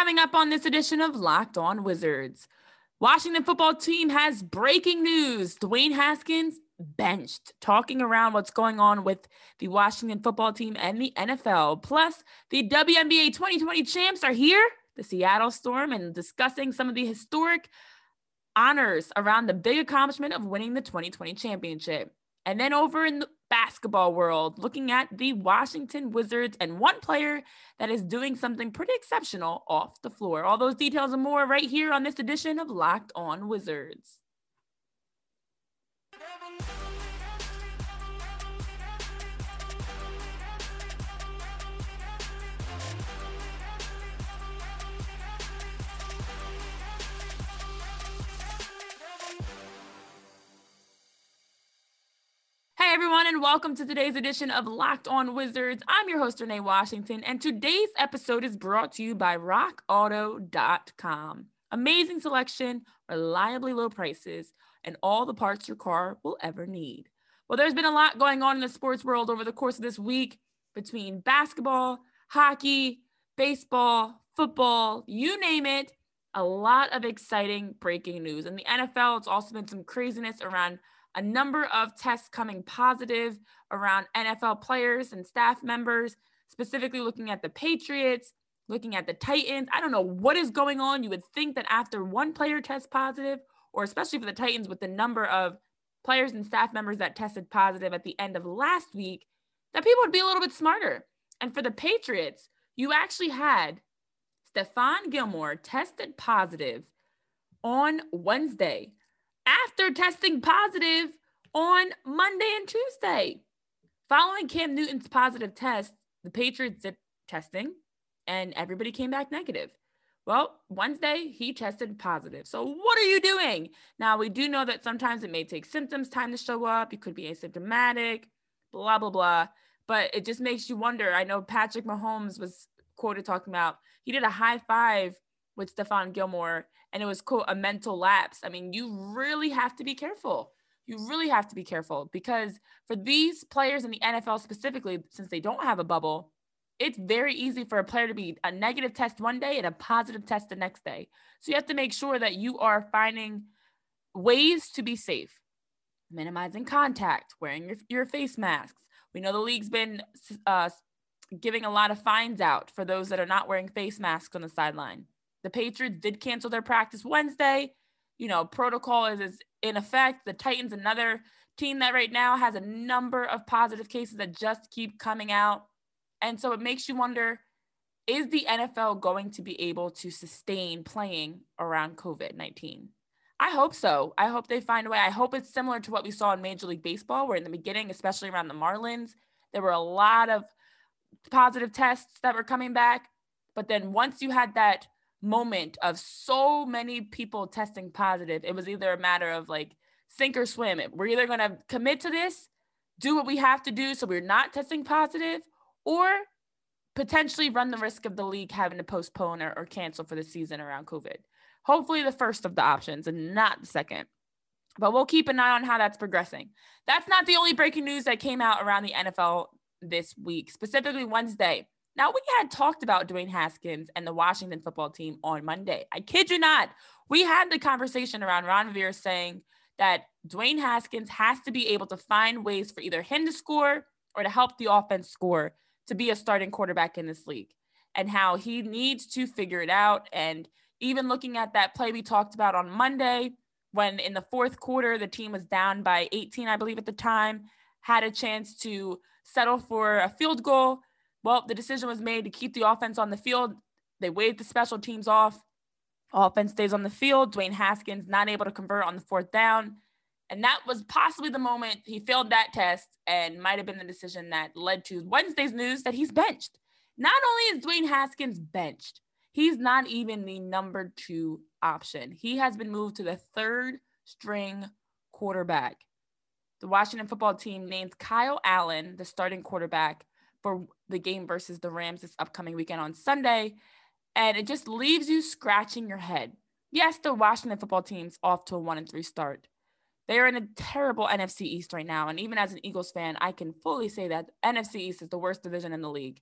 Coming up on this edition of Locked On Wizards, Washington football team has breaking news. Dwayne Haskins benched, talking around what's going on with the Washington football team and the NFL. Plus, the WNBA 2020 champs are here, the Seattle Storm, and discussing some of the historic honors around the big accomplishment of winning the 2020 championship. And then over in the basketball world, looking at the Washington Wizards and one player that is doing something pretty exceptional off the floor. All those details and more right here on this edition of Locked On Wizards. Everyone, and welcome to today's edition of Locked On Wizards. I'm your host, Renee Washington, and today's episode is brought to you by RockAuto.com. Amazing selection, reliably low prices, and all the parts your car will ever need. Well, there's been a lot going on in the sports world over the course of this week between basketball, hockey, baseball, football, you name it. A lot of exciting breaking news. In the NFL, it's also been some craziness around a number of tests coming positive around NFL players and staff members, specifically looking at the Patriots, looking at the Titans. I don't know what is going on. You would think that after one player tests positive, or especially for the Titans with the number of players and staff members that tested positive at the end of last week, that people would be a little bit smarter. And for the Patriots, you actually had Stephon Gilmore tested positive on Wednesday after testing positive on Monday and Tuesday. Following Cam Newton's positive test, the Patriots did testing and everybody came back negative. Well, Wednesday, he tested positive. So, what are you doing? Now, we do know that sometimes it may take symptoms time to show up. You could be asymptomatic, blah, blah, blah. But it just makes you wonder. I know Patrick Mahomes was quoted talking about he did a high five with Stephon Gilmore and it was quote a mental lapse. I mean, you really have to be careful. You really have to be careful because for these players in the NFL specifically, since they don't have a bubble, it's very easy for a player to be a negative test one day and a positive test the next day. So you have to make sure that you are finding ways to be safe, minimizing contact, wearing your, your face masks. We know the league's been uh, giving a lot of fines out for those that are not wearing face masks on the sideline. The Patriots did cancel their practice Wednesday. You know, protocol is, is in effect. The Titans, another team that right now has a number of positive cases that just keep coming out. And so it makes you wonder is the NFL going to be able to sustain playing around COVID 19? I hope so. I hope they find a way. I hope it's similar to what we saw in Major League Baseball, where in the beginning, especially around the Marlins, there were a lot of positive tests that were coming back. But then once you had that moment of so many people testing positive, it was either a matter of like sink or swim. We're either going to commit to this, do what we have to do so we're not testing positive, or potentially run the risk of the league having to postpone or, or cancel for the season around COVID. Hopefully, the first of the options and not the second. But we'll keep an eye on how that's progressing. That's not the only breaking news that came out around the NFL this week, specifically Wednesday. Now, we had talked about Dwayne Haskins and the Washington football team on Monday. I kid you not. We had the conversation around Ron Rivera saying that Dwayne Haskins has to be able to find ways for either him to score or to help the offense score to be a starting quarterback in this league, and how he needs to figure it out. And even looking at that play we talked about on Monday, when in the fourth quarter, the team was down by 18, I believe at the time, had a chance to settle for a field goal well, the decision was made to keep the offense on the field. They waived the special teams off. Offense stays on the field. Dwayne Haskins not able to convert on the fourth down. And that was possibly the moment he failed that test and might have been the decision that led to Wednesday's news that he's benched. Not only is Dwayne Haskins benched, He's not even the number two option. He has been moved to the third string quarterback. The Washington football team named Kyle Allen the starting quarterback for the game versus the Rams this upcoming weekend on Sunday. And it just leaves you scratching your head. Yes, the Washington football team's off to a one and three start. They are in a terrible NFC East right now. And even as an Eagles fan, I can fully say that NFC East is the worst division in the league.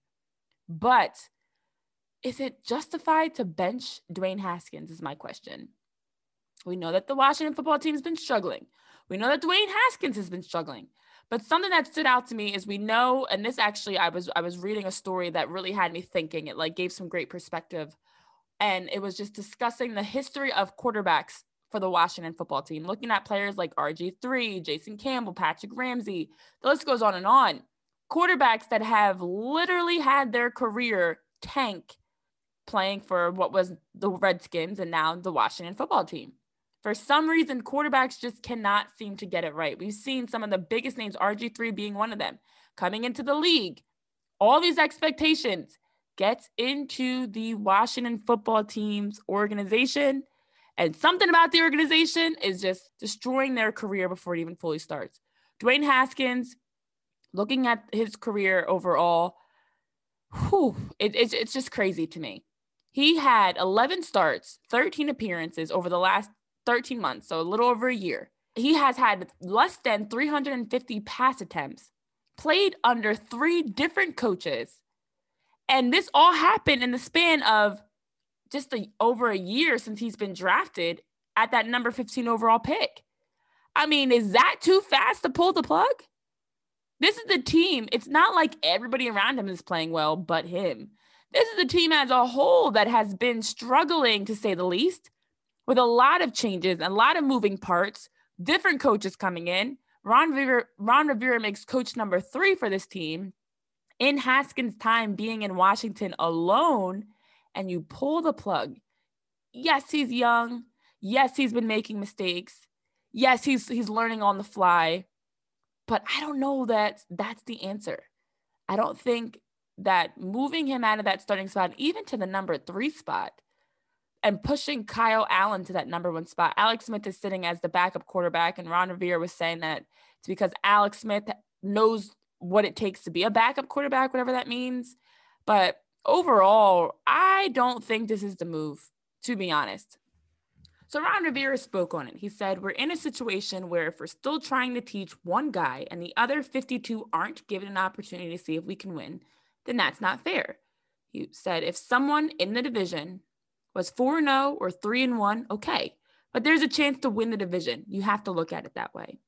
But is it justified to bench Dwayne Haskins? Is my question. We know that the Washington football team has been struggling. We know that Dwayne Haskins has been struggling. But something that stood out to me is we know, and this actually I was I was reading a story that really had me thinking. It like gave some great perspective. And it was just discussing the history of quarterbacks for the Washington football team, looking at players like RG3, Jason Campbell, Patrick Ramsey. The list goes on and on. Quarterbacks that have literally had their career tank playing for what was the Redskins and now the Washington football team. For some reason, quarterbacks just cannot seem to get it right. We've seen some of the biggest names, RG3 being one of them, coming into the league. All these expectations gets into the Washington football team's organization. And something about the organization is just destroying their career before it even fully starts. Dwayne Haskins, looking at his career overall, whew, it, it's, it's just crazy to me. He had 11 starts, 13 appearances over the last 13 months, so a little over a year. He has had less than 350 pass attempts, played under three different coaches. And this all happened in the span of just a, over a year since he's been drafted at that number 15 overall pick. I mean, is that too fast to pull the plug? This is the team. It's not like everybody around him is playing well, but him. This is the team as a whole that has been struggling, to say the least with a lot of changes, and a lot of moving parts, different coaches coming in. Ron Rivera, Ron Rivera makes coach number three for this team. In Haskins' time being in Washington alone, and you pull the plug. Yes, he's young. Yes, he's been making mistakes. Yes, he's he's learning on the fly. But I don't know that that's the answer. I don't think that moving him out of that starting spot, even to the number three spot, and pushing Kyle Allen to that number one spot. Alex Smith is sitting as the backup quarterback, and Ron Rivera was saying that it's because Alex Smith knows what it takes to be a backup quarterback, whatever that means. But overall, I don't think this is the move, to be honest. So Ron Rivera spoke on it. He said, We're in a situation where if we're still trying to teach one guy and the other 52 aren't given an opportunity to see if we can win, then that's not fair. He said, If someone in the division was 4 0 or 3 and 1, okay. But there's a chance to win the division. You have to look at it that way.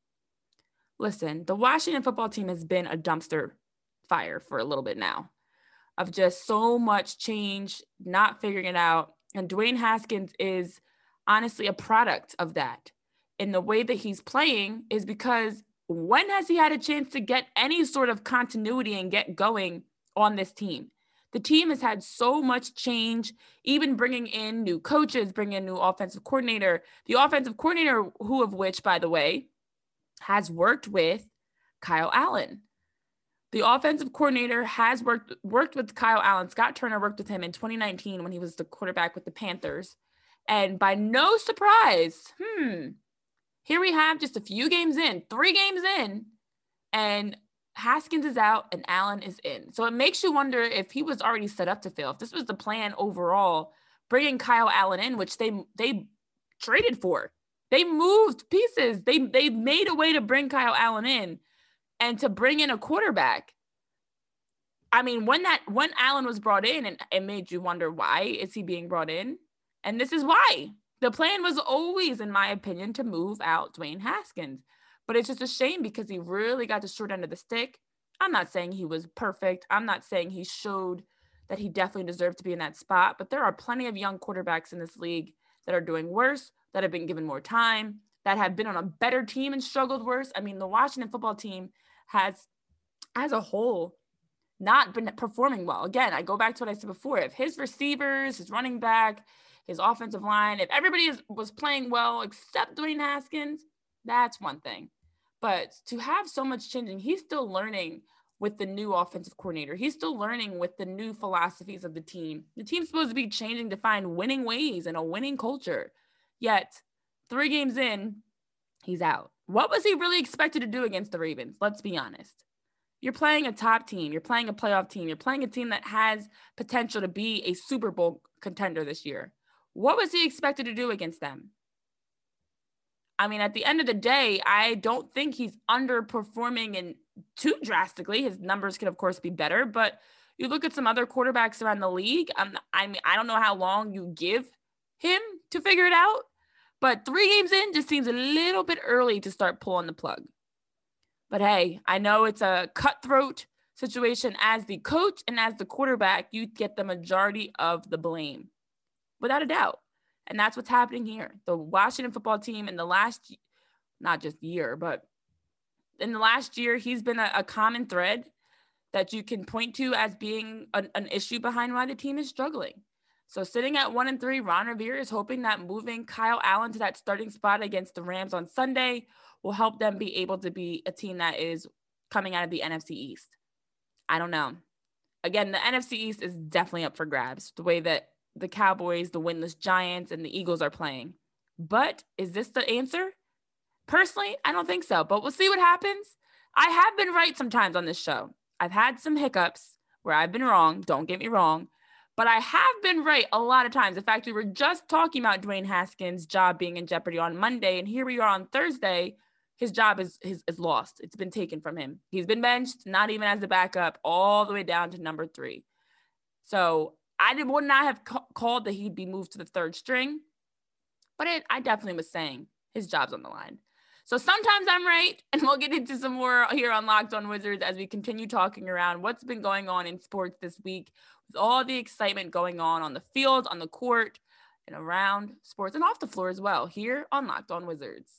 Listen, the Washington football team has been a dumpster fire for a little bit now of just so much change, not figuring it out. And Dwayne Haskins is honestly a product of that. And the way that he's playing is because when has he had a chance to get any sort of continuity and get going on this team? The team has had so much change, even bringing in new coaches, bringing in new offensive coordinator. The offensive coordinator, who of which, by the way, has worked with Kyle Allen. The offensive coordinator has worked worked with Kyle Allen. Scott Turner worked with him in 2019 when he was the quarterback with the Panthers. And by no surprise, hmm, here we have just a few games in, three games in, and Haskins is out and Allen is in. So it makes you wonder if he was already set up to fail. If this was the plan overall, bringing Kyle Allen in, which they they traded for. They moved pieces. They they made a way to bring Kyle Allen in and to bring in a quarterback. I mean, when that when Allen was brought in, and it made you wonder why is he being brought in? And this is why. The plan was always, in my opinion, to move out Dwayne Haskins. But it's just a shame because he really got the short end of the stick. I'm not saying he was perfect. I'm not saying he showed that he definitely deserved to be in that spot, but there are plenty of young quarterbacks in this league that are doing worse, that have been given more time, that have been on a better team and struggled worse. I mean, the Washington football team has, as a whole, not been performing well. Again, I go back to what I said before. If his receivers, his running back, his offensive line, if everybody is, was playing well except Dwayne Haskins, that's one thing. But to have so much changing, he's still learning with the new offensive coordinator. He's still learning with the new philosophies of the team. The team's supposed to be changing to find winning ways and a winning culture. Yet, three games in, he's out. What was he really expected to do against the Ravens? Let's be honest. You're playing a top team, you're playing a playoff team, you're playing a team that has potential to be a Super Bowl contender this year. What was he expected to do against them? I mean, at the end of the day, I don't think he's underperforming in too drastically. His numbers could, of course, be better, but you look at some other quarterbacks around the league. Um, I mean, I don't know how long you give him to figure it out, but three games in just seems a little bit early to start pulling the plug. But hey, I know it's a cutthroat situation as the coach and as the quarterback, you get the majority of the blame, without a doubt. And that's what's happening here. The Washington football team in the last, not just year, but in the last year, he's been a, a common thread that you can point to as being an, an, issue behind why the team is struggling. So sitting at one and three, Ron Rivera is hoping that moving Kyle Allen to that starting spot against the Rams on Sunday will help them be able to be a team that is coming out of the NFC East. I don't know. Again, the NFC East is definitely up for grabs. The way that the Cowboys, the winless Giants, and the Eagles are playing. But is this the answer? Personally, I don't think so, but we'll see what happens. I have been right sometimes on this show. I've had some hiccups where I've been wrong. Don't get me wrong. But I have been right a lot of times. In fact, we were just talking about Dwayne Haskins' job being in jeopardy on Monday. And here we are on Thursday. His job is, is, is lost. It's been taken from him. He's been benched, not even as a backup, all the way down to number three. So I did, would not have ca- called that he'd be moved to the third string, but it, I definitely was saying his job's on the line. So sometimes I'm right, and we'll get into some more here on Locked On Wizards as we continue talking around what's been going on in sports this week with all the excitement going on on the field, on the court, and around sports and off the floor as well here on Locked On Wizards.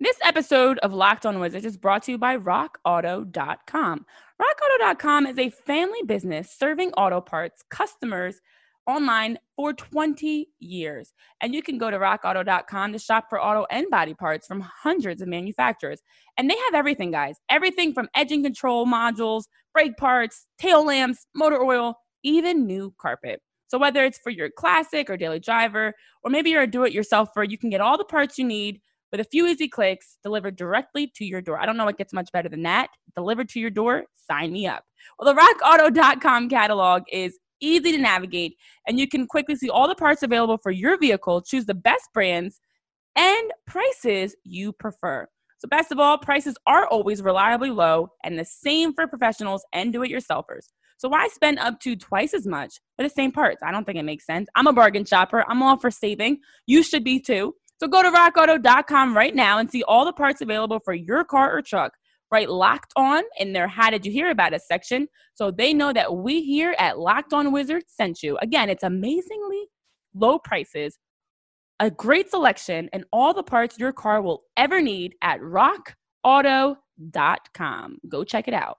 This episode of Locked On Wizards is brought to you by RockAuto.com. RockAuto.com is a family business serving auto parts customers online for 20 years. And you can go to rockauto.com to shop for auto and body parts from hundreds of manufacturers. And they have everything, guys everything from engine control modules, brake parts, tail lamps, motor oil, even new carpet. So, whether it's for your classic or daily driver, or maybe you're a do it yourselfer, you can get all the parts you need with a few easy clicks delivered directly to your door. I don't know what gets much better than that. Delivered to your door, sign me up. Well, the rockauto.com catalog is easy to navigate and you can quickly see all the parts available for your vehicle, choose the best brands and prices you prefer. So, best of all, prices are always reliably low and the same for professionals and do it yourselfers. So, why spend up to twice as much for the same parts? I don't think it makes sense. I'm a bargain shopper, I'm all for saving. You should be too. So go to rockauto.com right now and see all the parts available for your car or truck. Write, locked on in their How Did You Hear About Us section so they know that we here at Locked On Wizards sent you. Again, it's amazingly low prices, a great selection, and all the parts your car will ever need at rockauto.com. Go check it out.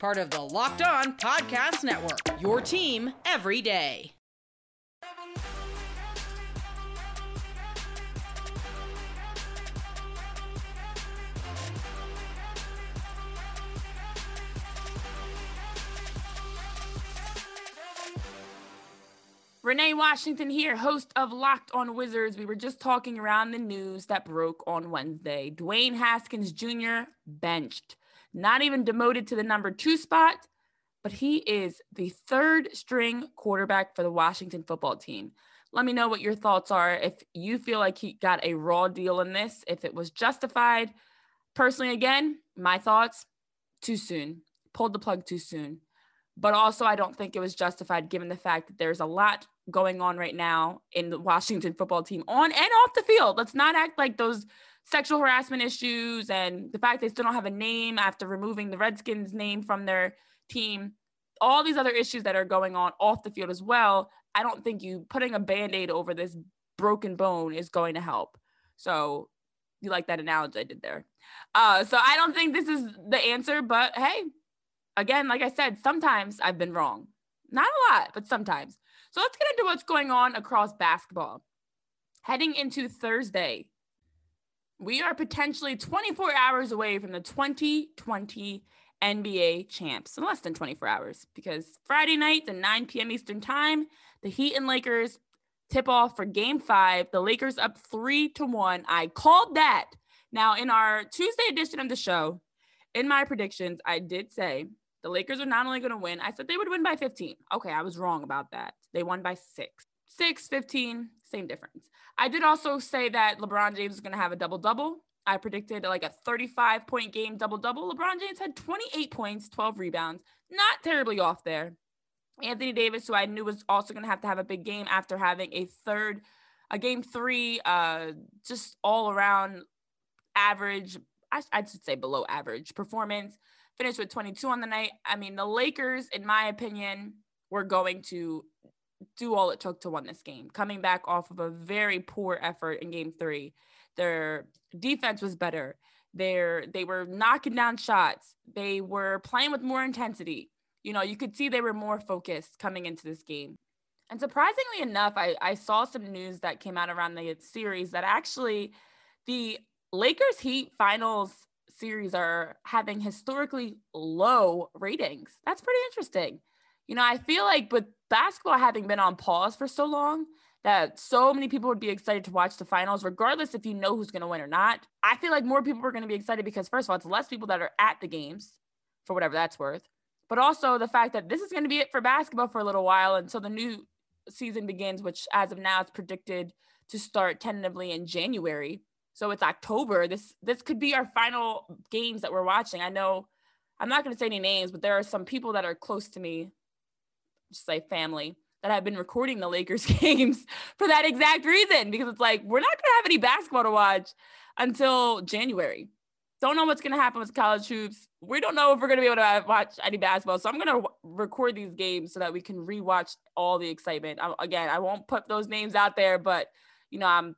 Part of the Locked On Podcast Network, your team every day. Renee Washington here, host of Locked on Wizards. We were just talking around the news that broke on Wednesday. Dwayne Haskins Jr. benched, not even demoted to the number two spot, but he is the third string quarterback for the Washington football team. Let me know what your thoughts are. If you feel like he got a raw deal in this, if it was justified. Personally, again, my thoughts too soon, pulled the plug too soon but also I don't think it was justified given the fact that there's a lot going on right now in the Washington football team on and off the field. Let's not act like those sexual harassment issues and the fact they still don't have a name after removing the Redskins name from their team, all these other issues that are going on off the field as well. I don't think you putting a band aid over this broken bone is going to help. So you like that analogy I did there. Uh, so I don't think this is the answer, but hey, again, like I said, sometimes I've been wrong. Not a lot, but sometimes. So let's get into what's going on across basketball. Heading into Thursday, we are potentially 24 hours away from the 2020 NBA champs, in less than 24 hours, because Friday night the 9 p.m. Eastern Time, the Heat and Lakers tip off for game five. The Lakers up three to one. I called that. Now, in our Tuesday edition of the show, in my predictions, I did say the Lakers are not only going to win, I said they would win by 15. Okay, I was wrong about that. They won by six. Six, 15, same difference. I did also say that LeBron James is going to have a double double. I predicted like a 35 point game double double. LeBron James had 28 points, 12 rebounds. Not terribly off there. Anthony Davis, who I knew was also going to have to have a big game after having a third, a game three, uh, just all around average, I, I should say below average performance. Finished with 22 on the night. I mean, the Lakers, in my opinion, were going to do all it took to win this game. Coming back off of a very poor effort in game three, their defense was better. They're, they were knocking down shots. They were playing with more intensity you know, you could see they were more focused coming into this game. And surprisingly enough, I, I saw some news that came out around the series that actually the Lakers Heat finals series are having historically low ratings. That's pretty interesting. You know, I feel like with basketball having been on pause for so long, that so many people would be excited to watch the finals, regardless if you know who's going to win or not. I feel like more people are going to be excited because, first of all, it's less people that are at the games for whatever that's worth but also the fact that this is going to be it for basketball for a little while until the new season begins, which as of now is predicted to start tentatively in January. So it's October. This this could be our final games that we're watching. I know I'm not going to say any names, but there are some people that are close to me, just say family, that have been recording the Lakers games for that exact reason because it's like we're not to have any basketball to watch until January. Don't know what's to happen with college hoops. We don't know if we're to be able to watch any basketball. So I'm to record these games so that we can rewatch all the excitement. I, again, I won't put those names out there, but you know, I'm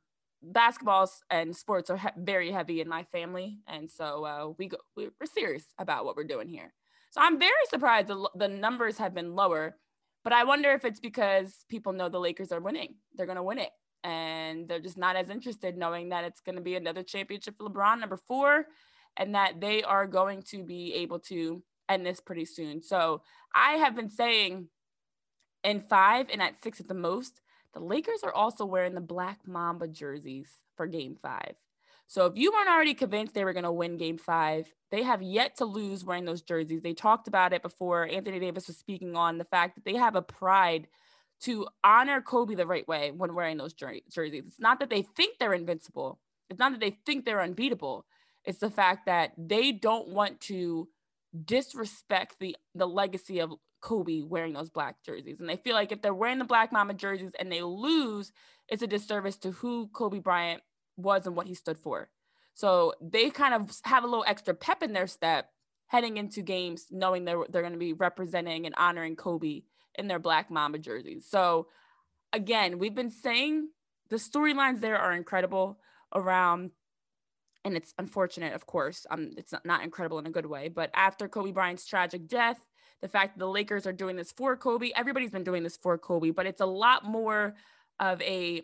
basketballs and sports are he- very heavy in my family, and so uh, we go we're serious about what we're doing here. So I'm very surprised the, the numbers have been lower, but I wonder if it's because people know the Lakers are winning. They're going to win it, and they're just not as interested knowing that it's going to be another championship for LeBron, number four and that they are going to be able to end this pretty soon. So I have been saying in five and at six at the most, the Lakers are also wearing the Black Mamba jerseys for game five. So if you weren't already convinced they were going to win game five, they have yet to lose wearing those jerseys. They talked about it before Anthony Davis was speaking on the fact that they have a pride to honor Kobe the right way when wearing those jerseys. It's not that they think they're invincible. It's not that they think they're unbeatable. It's the fact that they don't want to disrespect the the legacy of Kobe wearing those black jerseys. And they feel like if they're wearing the Black Mamba jerseys and they lose, it's a disservice to who Kobe Bryant was and what he stood for. So they kind of have a little extra pep in their step heading into games, knowing they're, they're going to be representing and honoring Kobe in their Black Mamba jerseys. So again, we've been saying the storylines there are incredible around and it's unfortunate, of course. Um, it's not, incredible in a good way. But after Kobe Bryant's tragic death, the fact that the Lakers are doing this for Kobe, everybody's been doing this for Kobe, but it's a lot more of a,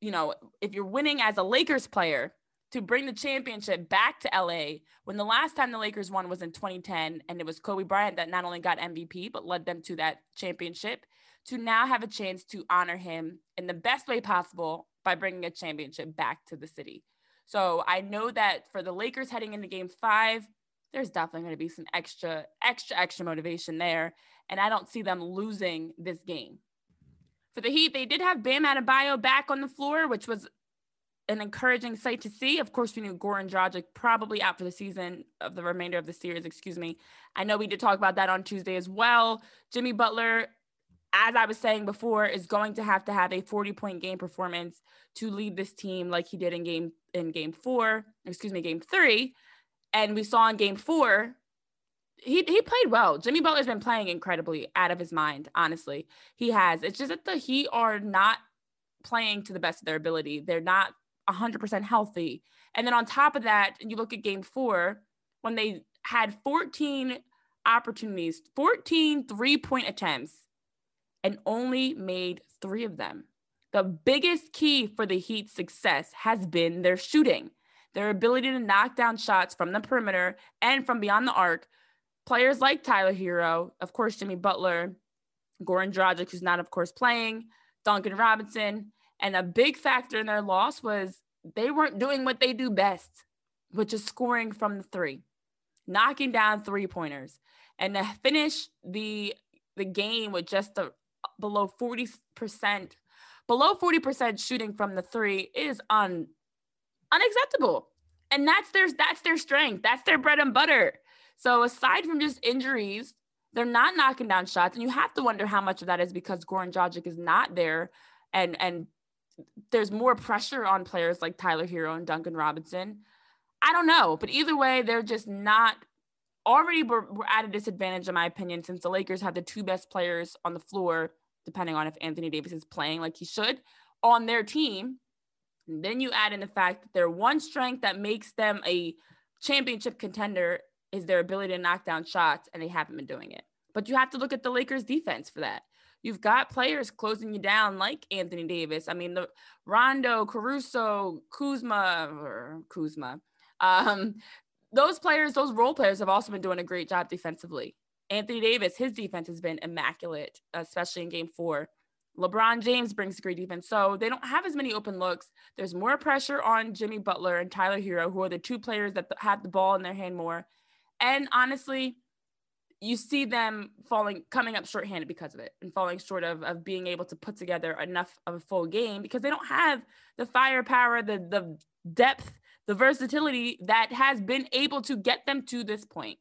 you know, if you're winning as a Lakers player to bring the championship back to LA when the last time the Lakers won was in 2010, and it was Kobe Bryant that not only got MVP, but led them to that championship, to now have a chance to honor him in the best way possible by bringing a championship back to the city. So I know that for the Lakers heading into game five, there's definitely going to be some extra, extra, extra motivation there. And I don't see them losing this game. For the Heat, they did have Bam Adebayo back on the floor, which was an encouraging sight to see. Of course, we knew Goran Dragic probably out for the season of the remainder of the series, excuse me. I know we did talk about that on Tuesday as well. Jimmy Butler as I was saying before, is going to have to have a 40 point game performance to lead this team like he did in game in game four, excuse me, game three. And we saw in game four, he he played well. Jimmy Butler's been playing incredibly out of his mind, honestly. He has. It's just that the Heat are not playing to the best of their ability. They're not 100% healthy. And then on top of that, you look at game four, when they had 14 opportunities, 14 three point attempts, and only made three of them. The biggest key for the Heat's success has been their shooting, their ability to knock down shots from the perimeter and from beyond the arc. Players like Tyler Herro, of course, Jimmy Butler, Goran Dragic, who's not, of course, playing, Duncan Robinson. And a big factor in their loss was they weren't doing what they do best, which is scoring from the three, knocking down three pointers. And to finish the the game with just a below 40% below 40% shooting from the three is un, unacceptable. And that's their that's their strength. That's their bread and butter. So aside from just injuries, they're not knocking down shots. And you have to wonder how much of that is because Goran Dragic is not there and and there's more pressure on players like Tyler Herro and Duncan Robinson. I don't know, but either way, they're just not already were, were at a disadvantage, in my opinion, since the Lakers have the two best players on the floor, depending on if Anthony Davis is playing like he should on their team. And then you add in the fact that their one strength that makes them a championship contender is their ability to knock down shots, and they haven't been doing it. But you have to look at the Lakers defense for that. You've got players closing you down like Anthony Davis. I mean, the Rondo, Caruso, Kuzma, or Kuzma. Um, those players, those role players have also been doing a great job defensively. Anthony Davis, his defense has been immaculate, especially in game four. LeBron James brings great defense. So they don't have as many open looks. There's more pressure on Jimmy Butler and Tyler Herro, who are the two players that have the ball in their hand more. And honestly, you see them falling coming up shorthanded because of it and falling short of, of being able to put together enough of a full game because they don't have the firepower the the depth the versatility that has been able to get them to this point.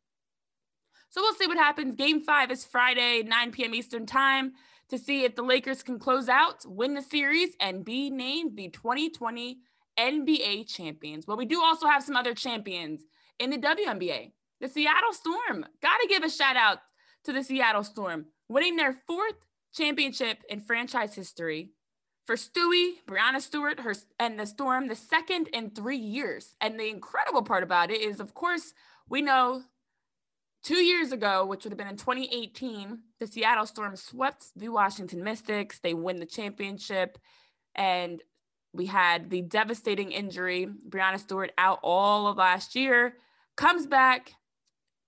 So we'll see what happens. Game five is friday 9 p.m eastern time to see if the lakers can close out win the series and be named the 2020 nba champions. Well we do also have some other champions in the WNBA. The Seattle Storm. Got to give a shout out to the Seattle Storm, winning their fourth championship in franchise history. For Stewie, Breanna Stewart, her and the Storm, the second in three years. And the incredible part about it is, of course, we know two years ago, which would have been in 2018, the Seattle Storm swept the Washington Mystics. They win the championship. And we had the devastating injury, Breanna Stewart out all of last year, comes back,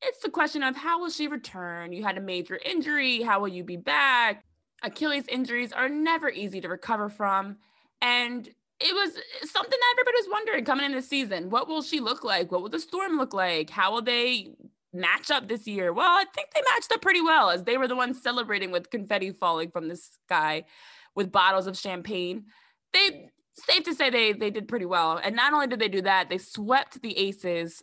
it's the question of how will she return? You had a major injury. How will you be back? Achilles injuries are never easy to recover from. And it was something that everybody was wondering coming in the season. What will she look like? What will the storm look like? How will they match up this year? Well, I think they matched up pretty well as they were the ones celebrating with confetti falling from the sky with bottles of champagne. They safe to say they they did pretty well. And not only did they do that, they swept the Aces.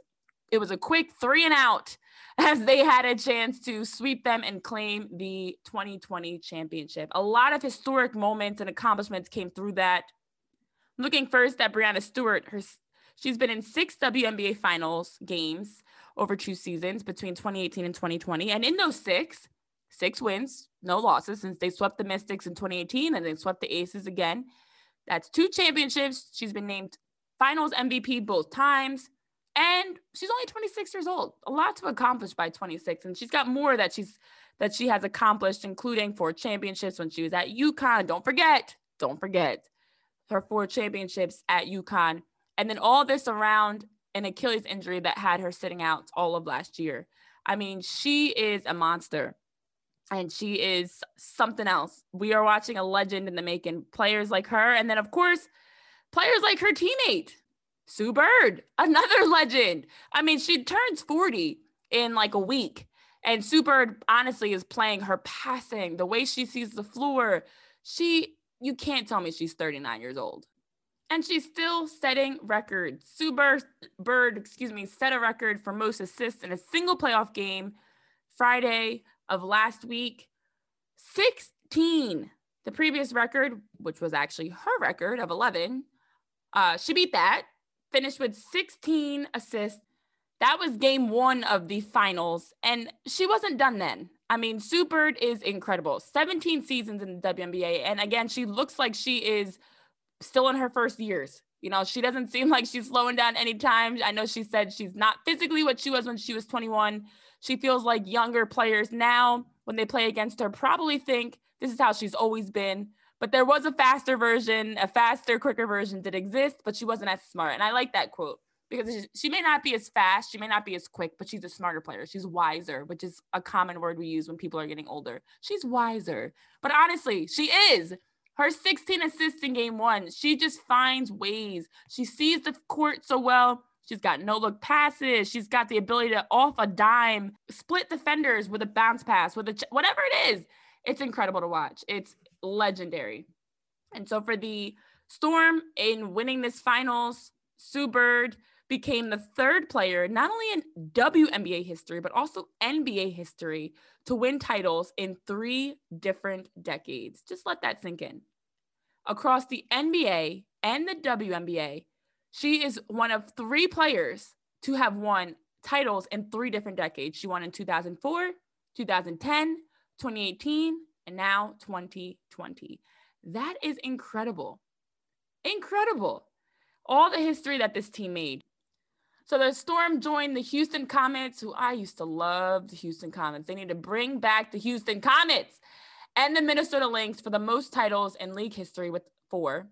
It was a quick three and out as they had a chance to sweep them and claim the 2020 championship. A lot of historic moments and accomplishments came through that. Looking first at Breanna Stewart, her she's been in six WNBA finals games over two seasons between 2018 and 2020. And in those six, six wins, no losses since they swept the Mystics in 2018 and they swept the Aces again. That's two championships. She's been named finals MVP both times. And she's only 26 years old. A lot to accomplish by 26. And she's got more that she's that she has accomplished, including four championships when she was at UConn. Don't forget, don't forget her four championships at UConn. And then all this around an Achilles injury that had her sitting out all of last year. I mean, she is a monster and she is something else. We are watching a legend in the making. Players like her, and then of course, players like her teammate, Sue Bird, another legend. I mean, she turns 40 in like a week. And Sue Bird honestly is playing her passing, the way she sees the floor. She, you can't tell me she's 39 years old. And she's still setting records. Sue Bird, Bird, excuse me, set a record for most assists in a single playoff game Friday of last week. 16 The previous record, which was actually her record of 11, uh, she beat that, finished with 16 assists. That was game one of the finals, and she wasn't done then. I mean, Sue Bird is incredible. 17 seasons in the WNBA. And again, she looks like she is still in her first years. You know, she doesn't seem like she's slowing down anytime. I know she said she's not physically what she was when she was 21. She feels like younger players now, when they play against her, probably think this is how she's always been. But there was a faster version, a faster, quicker version did exist, but she wasn't as smart. And I like that quote because she may not be as fast, she may not be as quick, but she's a smarter player. She's wiser, which is a common word we use when people are getting older. She's wiser. But honestly, she is. Her 16 assists in game one, she just finds ways. She sees the court so well. She's got no look passes. She's got the ability to off a dime, split defenders with a bounce pass, with a ch- whatever it is. It's incredible to watch. It's legendary. And so for the Storm in winning this finals, Sue Bird, became the third player, not only in WNBA history, but also NBA history, to win titles in three different decades. Just let that sink in. Across the NBA and the WNBA, she is one of three players to have won titles in three different decades. She won in 2004, 2010, 2018, and now 2020. That is incredible. Incredible. All the history that this team made. So the Storm joined the Houston Comets, who I used to love the Houston Comets. They need to bring back the Houston Comets and the Minnesota Lynx for the most titles in league history with four.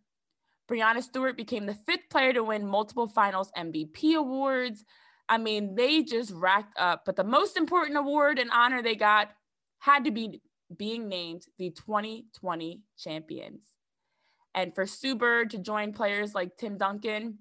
Breanna Stewart became the fifth player to win multiple finals MVP awards. I mean, they just racked up, but the most important award and honor they got had to be being named the 2020 champions. And for Sue Bird to join players like Tim Duncan,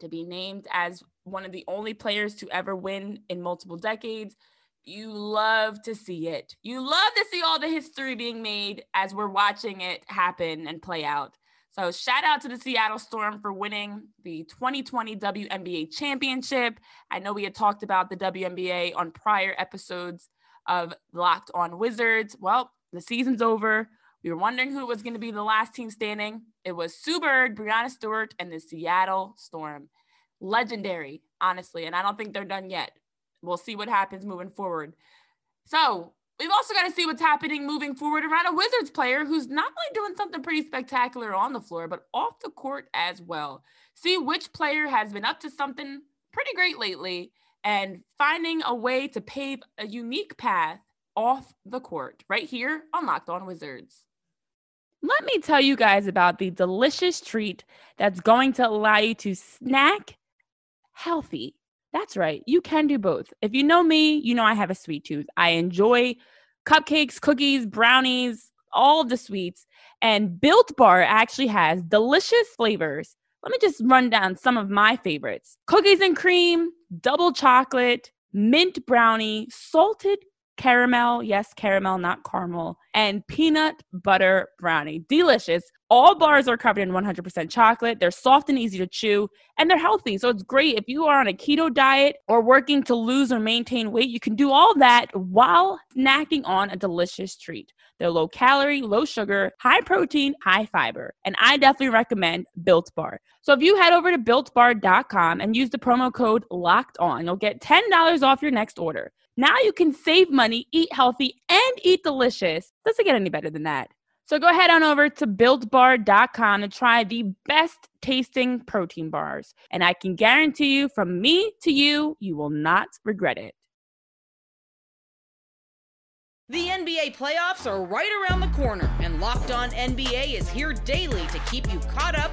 to be named as one of the only players to ever win in multiple decades. You love to see it. You love to see all the history being made as we're watching it happen and play out. So, shout out to the Seattle Storm for winning the 2020 WNBA championship. I know we had talked about the WNBA on prior episodes of Locked on Wizards. Well, the season's over. We were wondering who was going to be the last team standing. It was Sue Bird, Breanna Stewart, and the Seattle Storm legendary, honestly. And I don't think they're done yet. We'll see what happens moving forward. So we've also got to see what's happening moving forward around a Wizards player who's not only doing something pretty spectacular on the floor, but off the court as well. See which player has been up to something pretty great lately and finding a way to pave a unique path off the court right here on Locked On Wizards. Let me tell you guys about the delicious treat that's going to allow you to snack healthy. That's right. You can do both. If you know me, you know I have a sweet tooth. I enjoy cupcakes, cookies, brownies, all the sweets. And Built Bar actually has delicious flavors. Let me just run down some of my favorites. Cookies and cream, double chocolate, mint brownie, salted caramel, yes, caramel, not caramel, and peanut butter brownie. Delicious. All bars are covered in 100% chocolate. They're soft and easy to chew, and they're healthy. So it's great if you are on a keto diet or working to lose or maintain weight. You can do all that while snacking on a delicious treat. They're low calorie, low sugar, high protein, high fiber. And I definitely recommend Built Bar. So if you head over to builtbar.com and use the promo code LOCKED ON, you'll get $10 off your next order. Now you can save money, eat healthy, and eat delicious. Doesn't get any better than that. So go ahead on over to builtbar.com and try the best tasting protein bars. And I can guarantee you, from me to you, you will not regret it. The NBA playoffs are right around the corner, and Locked On NBA is here daily to keep you caught up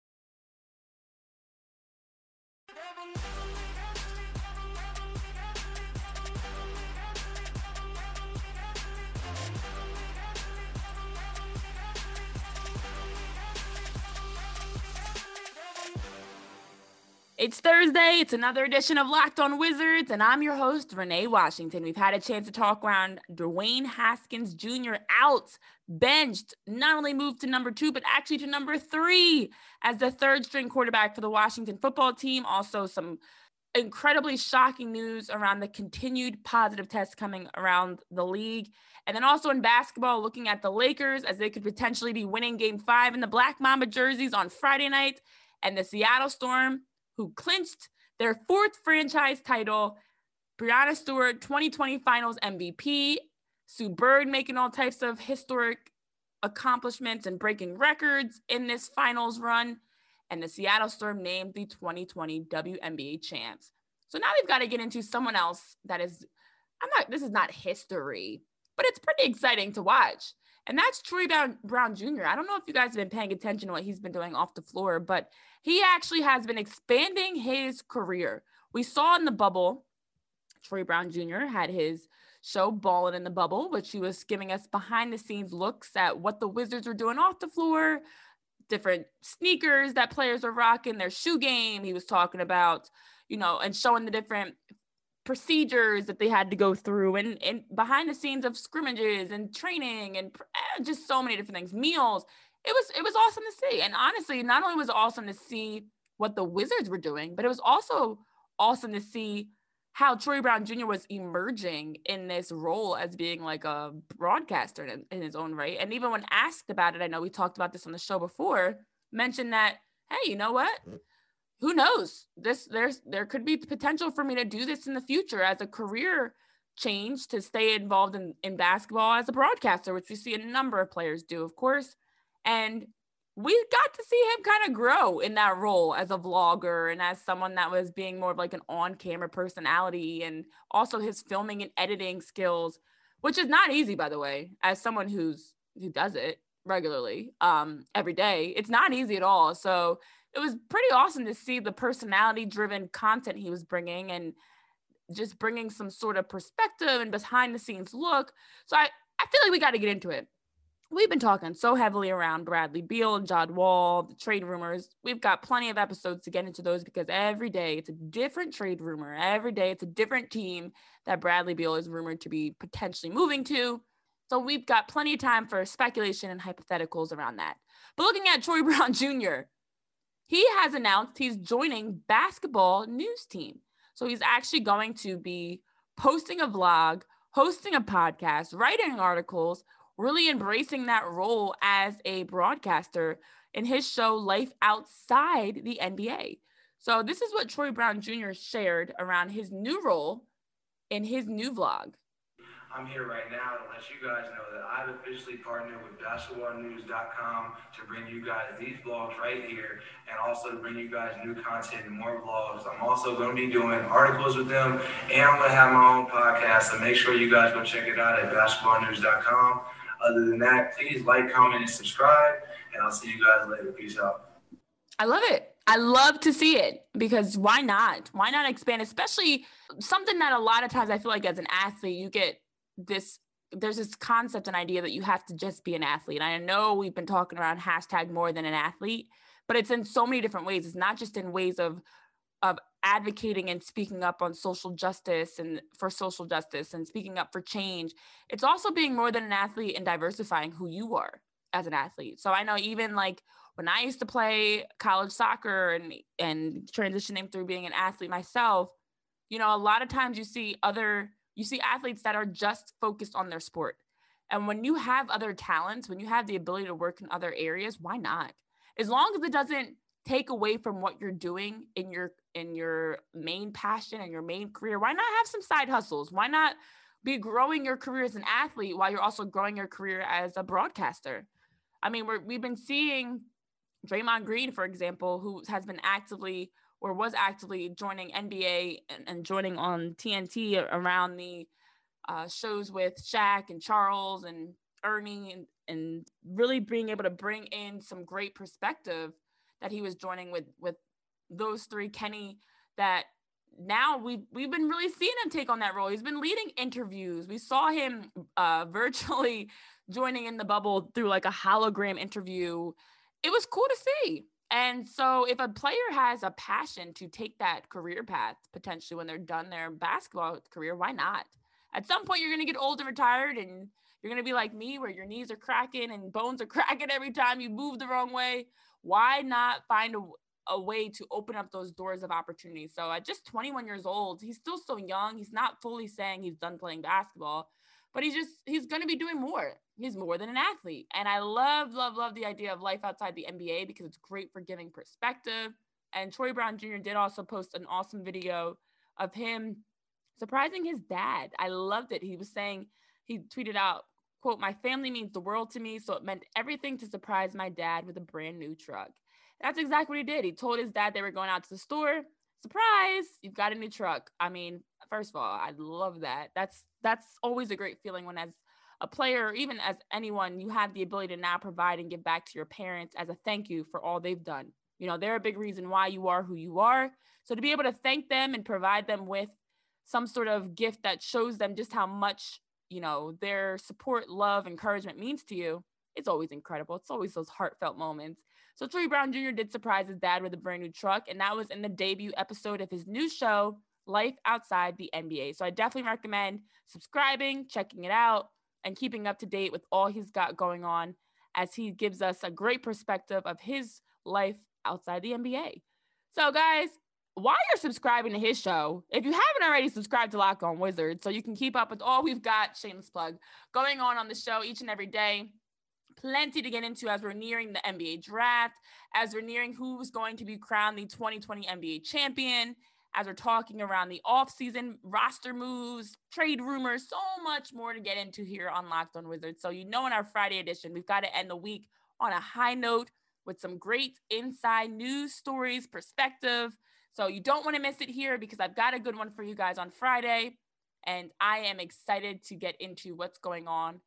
It's Thursday. It's another edition of Locked On Wizards, and I'm your host, Renee Washington. We've had a chance to talk around Dwayne Haskins Jr. out, benched, not only moved to number two, but actually to number three as the third string quarterback for the Washington football team. Also, some incredibly shocking news around the continued positive tests coming around the league. And then also in basketball, looking at the Lakers as they could potentially be winning game five in the Black Mamba jerseys on Friday night, and the Seattle Storm who clinched their fourth franchise title. Breanna Stewart, 2020 Finals MVP. Sue Bird making all types of historic accomplishments and breaking records in this finals run. And the Seattle Storm named the 2020 WNBA champs. So now we've got to get into someone else that is, I'm not, this is not history, but it's pretty exciting to watch. And that's Troy Brown, Jr. I don't know if you guys have been paying attention to what he's been doing off the floor, but he actually has been expanding his career. We saw in the bubble, Troy Brown Jr. had his show Ballin' in the Bubble, which he was giving us behind the scenes looks at what the Wizards were doing off the floor, different sneakers that players are rocking, their shoe game. He was talking about, you know, and showing the different procedures that they had to go through and, and behind the scenes of scrimmages and training and eh, just so many different things meals it was it was awesome to see and honestly not only was it awesome to see what the wizards were doing but it was also awesome to see how Troy Brown Jr. was emerging in this role as being like a broadcaster in, in his own right. And even when asked about it, I know we talked about this on the show before, mentioned that, hey, you know what? Who knows? This there's there could be potential for me to do this in the future as a career change to stay involved in, in basketball as a broadcaster, which we see a number of players do, of course. And we got to see him kind of grow in that role as a vlogger and as someone that was being more of like an on-camera personality and also his filming and editing skills, which is not easy, by the way, as someone who's who does it regularly um every day. It's not easy at all. So it was pretty awesome to see the personality driven content he was bringing and just bringing some sort of perspective and behind the scenes look. So I, I feel like we got to get into it. We've been talking so heavily around Bradley Beal and John Wall, the trade rumors. We've got plenty of episodes to get into those because every day it's a different trade rumor. Every day it's a different team that Bradley Beal is rumored to be potentially moving to. So we've got plenty of time for speculation and hypotheticals around that. But looking at Troy Brown Jr., he has announced he's joining basketball news team. So he's actually going to be posting a vlog, hosting a podcast, writing articles, really embracing that role as a broadcaster in his show Life Outside the NBA. So this is what Troy Brown Jr. shared around his new role in his new vlog. I'm here right now to let you guys know that I've officially partnered with basketballnews.com to bring you guys these vlogs right here and also to bring you guys new content and more vlogs. I'm also going to be doing articles with them and I'm going to have my own podcast. So make sure you guys go check it out at basketballnews.com. Other than that, please like, comment, and subscribe. And I'll see you guys later. Peace out. I love it. I love to see it because why not? Why not expand? Especially something that a lot of times I feel like as an athlete, you get this there's this concept and idea that you have to just be an athlete. I know we've been talking around hashtag more than an athlete, but it's in so many different ways. It's not just in ways of of advocating and speaking up on social justice and for social justice and speaking up for change. It's also being more than an athlete and diversifying who you are as an athlete. So I know even like when I used to play college soccer and and transitioning through being an athlete myself, you know, a lot of times you see other you see athletes that are just focused on their sport. And when you have other talents, when you have the ability to work in other areas, why not? As long as it doesn't take away from what you're doing in your in your main passion and your main career, why not have some side hustles? Why not be growing your career as an athlete while you're also growing your career as a broadcaster? I mean, we're, we've been seeing Draymond Green, for example, who has been actively or was actively joining NBA and, and joining on TNT around the uh, shows with Shaq and Charles and Ernie and, and really being able to bring in some great perspective that he was joining with with those three Kenny that now we've we've been really seeing him take on that role. He's been leading interviews. We saw him uh, virtually joining in the bubble through like a hologram interview. It was cool to see. And so, if a player has a passion to take that career path potentially when they're done their basketball career, why not? At some point, you're going to get old and retired, and you're going to be like me, where your knees are cracking and bones are cracking every time you move the wrong way. Why not find a, a way to open up those doors of opportunity? So, at just 21 years old, he's still so young. He's not fully saying he's done playing basketball, but he's just, he's going to be doing more he's more than an athlete. And I love, love, love the idea of life outside the NBA because it's great for giving perspective. And Troy Brown Jr. did also post an awesome video of him surprising his dad. I loved it. He was saying, he tweeted out, quote, my family means the world to me. So it meant everything to surprise my dad with a brand new truck. that's exactly what he did. He told his dad they were going out to the store. Surprise, you've got a new truck. I mean, first of all, I love that. That's that's always a great feeling when as a player, or even as anyone, you have the ability to now provide and give back to your parents as a thank you for all they've done. You know, they're a big reason why you are who you are. So to be able to thank them and provide them with some sort of gift that shows them just how much, you know, their support, love, encouragement means to you, it's always incredible. It's always those heartfelt moments. So Troy Brown Jr. did surprise his dad with a brand new truck, and that was in the debut episode of his new show, Life Outside the NBA. So I definitely recommend subscribing, checking it out and keeping up to date with all he's got going on as he gives us a great perspective of his life outside the NBA. So, guys, while you're subscribing to his show, if you haven't already subscribed to Locked On Wizards, so you can keep up with all we've got, shameless plug, going on on the show each and every day. Plenty to get into as we're nearing the NBA draft, as we're nearing who's going to be crowned the 2020 NBA champion, as we're talking around the offseason roster moves, trade rumors, so much more to get into here on Locked On Wizards. So, you know, in our Friday edition, we've got to end the week on a high note with some great inside news stories, perspective. So, you don't want to miss it here because I've got a good one for you guys on Friday. And I am excited to get into what's going on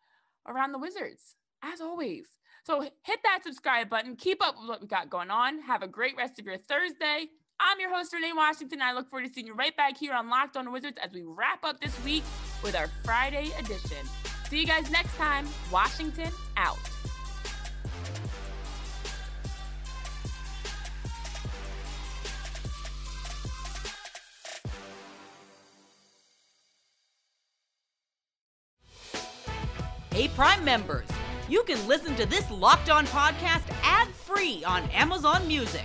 around the Wizards, as always. So, hit that subscribe button, keep up with what we got going on. Have a great rest of your Thursday. I'm your host, Renee Washington. I look forward to seeing you right back here on Locked On Wizards as we wrap up this week with our Friday edition. See you guys next time. Washington out. Hey, Prime members, you can listen to this Locked On podcast ad free on Amazon Music.